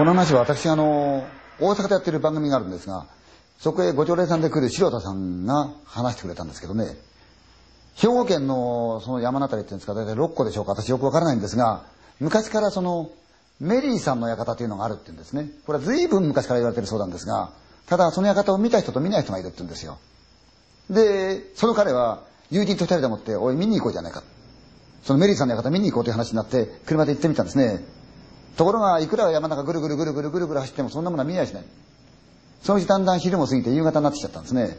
この話は私、あの、大阪でやってる番組があるんですが、そこへご常連さんで来る白田さんが話してくれたんですけどね、兵庫県のその山のあたりっていうんですか、大体6個でしょうか、私よくわからないんですが、昔からその、メリーさんの館というのがあるって言うんですね。これは随分昔から言われてるそうなんですが、ただその館を見た人と見ない人がいるって言うんですよ。で、その彼は友人と二人でもって、おい見に行こうじゃないか。そのメリーさんの館見に行こうという話になって、車で行ってみたんですね。ところが、いくら山中ぐるぐるぐるぐるぐるぐる走ってもそんなものは見えやしない。そのうちだんだん昼も過ぎて夕方になってきちゃったんですね。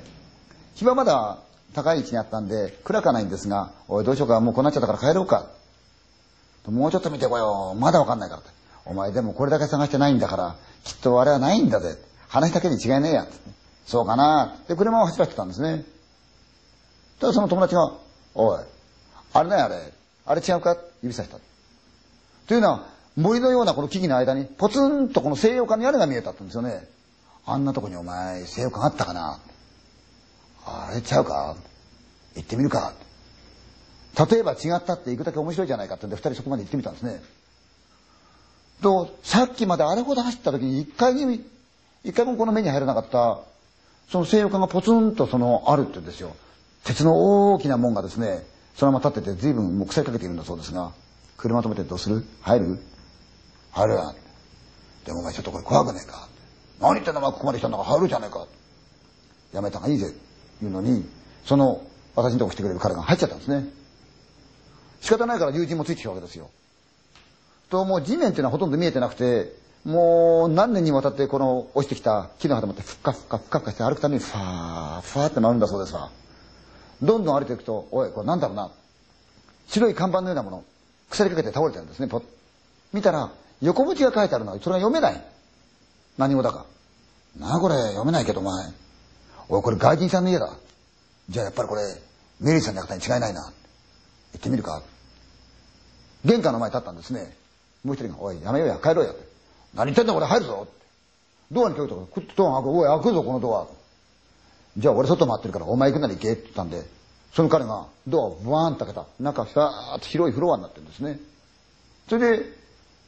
日はまだ高い位置にあったんで、暗かないんですが、おいどうしようか、もうこうなっちゃったから帰ろうか。もうちょっと見てこよう。まだわかんないから。お前でもこれだけ探してないんだから、きっとあれはないんだぜ。話だけに違いねえや。そうかな。で、車を走らせてたんですね。ただその友達が、おい、あれねあれ。あれ違うか？指さした。というのは、森のようなこの木々の間に、ポツンとこの西洋館の屋根が見えたってんですよね。あんなとこにお前、西洋館あったかな？あれちゃうか？行ってみるか？例えば違ったって行くだけ面白いじゃないかってんで、二人そこまで行ってみたんですね。と、さっきまであれほど走った時に一回に、一回もこの目に入らなかった、その西洋館がポツンとその、あるって言うんですよ。鉄の大きな門がですね、そのまま立ってて随分もう腐りかけているんだそうですが、車止めてどうする？入る？入るやでもお前ちょっとこれ怖くねえか何言ってんだお前ここまで来たんだから入るじゃねえかやめた方がいいぜ。言うのに、その、私のとこ来てくれる彼が入っちゃったんですね。仕方ないから友人もついてきたわけですよ。と、もう地面っていうのはほとんど見えてなくて、もう何年にわたってこの落ちてきた木の葉でもってふっかふっかふっかふかして歩くためにファー、ファーって回るんだそうですわ。どんどん歩いていくと、おい、これなんだろうな。白い看板のようなもの、腐りかけて倒れてるんですね、ポッ。見たら、横文字が書いてあるのは、それが読めない。何語だか。なあこれ、読めないけどお前。おい、これ外人さんの家だ。じゃあやっぱりこれ、メリーさんの館に違いないな。行ってみるか。玄関の前に立ったんですね。もう一人が、おい、やめようや、帰ろうや。何言ってんだ、これ入るぞ。ドアに来ると、クッとドア開く、おい、開くぞ、このドア。じゃあ俺外回ってるから、お前行くなら行けって言ったんで、その彼がドアをブワーンと開けた。中、さーっと広いフロアになってるんですね。それで、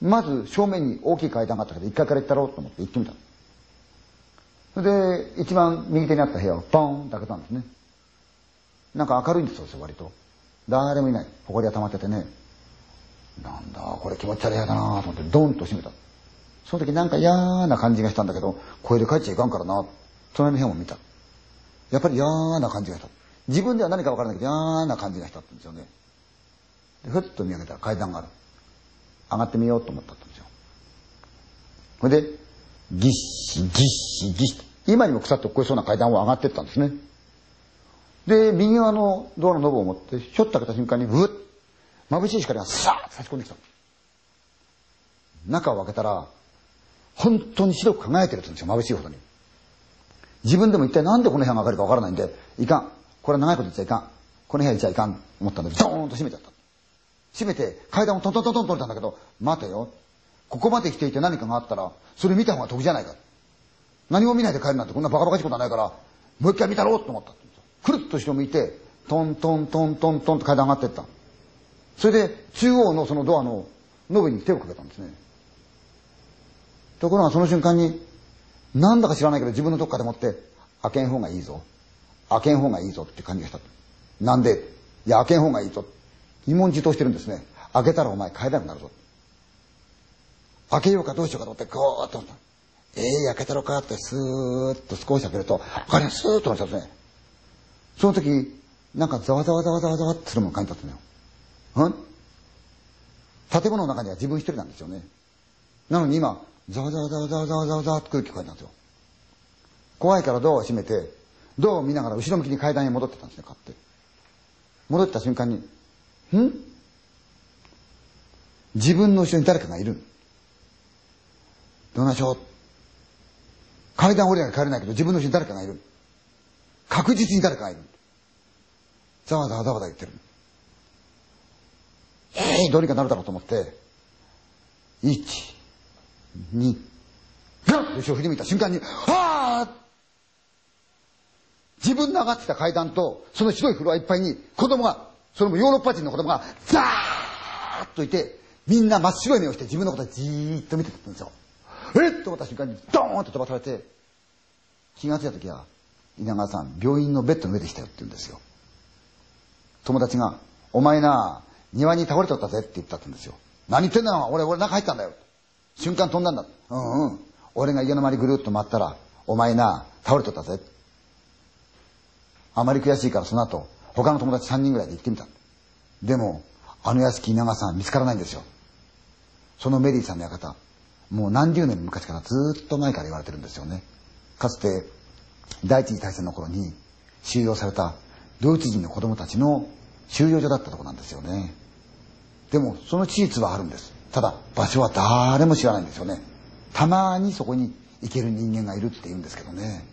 まず正面に大きい階段があったけど、一階から行ったろうと思って行ってみた。それで、一番右手にあった部屋をポーンと開けたんですね。なんか明るいんですよ、割と。誰もいない。埃が溜まっててね。なんだ、これ気持ち悪い部屋だなと思って、ドンと閉めた。その時なんか嫌な感じがしたんだけど、これで帰っちゃいかんからな。隣の部屋も見た。やっぱり嫌な感じがした。自分では何かわからないけど嫌な感じがしたんですよね。ふっと見上げたら階段がある。上がってみようと思ったんですよ。それで、ぎっし、ぎっし、ぎっし、今にも腐ってこえそうな階段を上がっていったんですね。で、右側のドアのノブを持って、ひょっと開けた瞬間に、ふっ、眩しい光がさーっと差し込んできた。中を開けたら、本当に白く輝いてるんですよ、眩しいほどに。自分でも一体なんでこの部屋が上がるかわからないんで、いかん。これは長いこと言っちゃいかん。この部屋行っちゃいかん。思ったんで、ドーンと閉めちゃった。閉めて階段をトントントントンと降りたんだけど、待てよ。ここまで来ていて何かがあったら、それ見た方が得じゃないか。何も見ないで帰るなんてこんなバカバカしいことはないから、もう一回見たろうと思った。くるっと後ろ向いて、トントントントントンと階段上がっていった。それで中央のそのドアのノブに手をかけたんですね。ところがその瞬間に、なんだか知らないけど自分のどっかでもって、開けん方がいいぞ。開けん方がいいぞって感じがした。なんでいや、開けん方がいいぞ。疑問自答してるんですね。開けたらお前帰れなくなるぞ。開けようかどうしようかと思って、ゴーッと思った。ええー、開けたろかってスーッと少し開けると、あれスーッとなったんですね。その時、なんかざわざわざわざわざわってするもの感じたんですね。うん？建物の中には自分一人なんですよね。なのに今、ざわざわざわざわざわざわざって空気がえたんですよ。怖いからドアを閉めて、ドアを見ながら後ろ向きに階段に戻ってたんですね、買って。戻った瞬間に、ん？自分の後ろに誰かがいる。どうなしょう？階段降りなきゃ帰れないけど自分の後ろに誰かがいる。確実に誰かがいる。ざわざわざわざ言ってる。ええー、どうにかなるだろうと思って、1、2、ガッと後ろ振り向いた瞬間に、はあ自分の上がってきた階段と、その白いフロアいっぱいに子供が、それもヨーロッパ人の子供が、ザーッといて、みんな真っ白い目をして自分のことをじーっと見てたんですよ。えっと思った瞬間にドーンと飛ばされて気がついた時は稲川さん病院のベッドの上でしたよって言うんですよ。友達が「お前な庭に倒れとったぜ」って言ったんですよ。何言ってんだよ俺俺中入ったんだよ。瞬間飛んだんだ。うんうん。俺が家の周りぐるっと回ったらお前な倒れとったぜ。あまり悔しいからその後他の友達3人ぐらいで行ってみたでもあの屋敷稲川さん見つからないんですよ。そのメリーさんの館もう何十年も昔からずっと前から言われてるんですよね。かつて第一次大戦の頃に収容されたドイツ人の子供たちの収容所だったとこなんですよね。でもその事実はあるんです。ただ場所は誰も知らないんですよね。たまにそこに行ける人間がいるって言うんですけどね。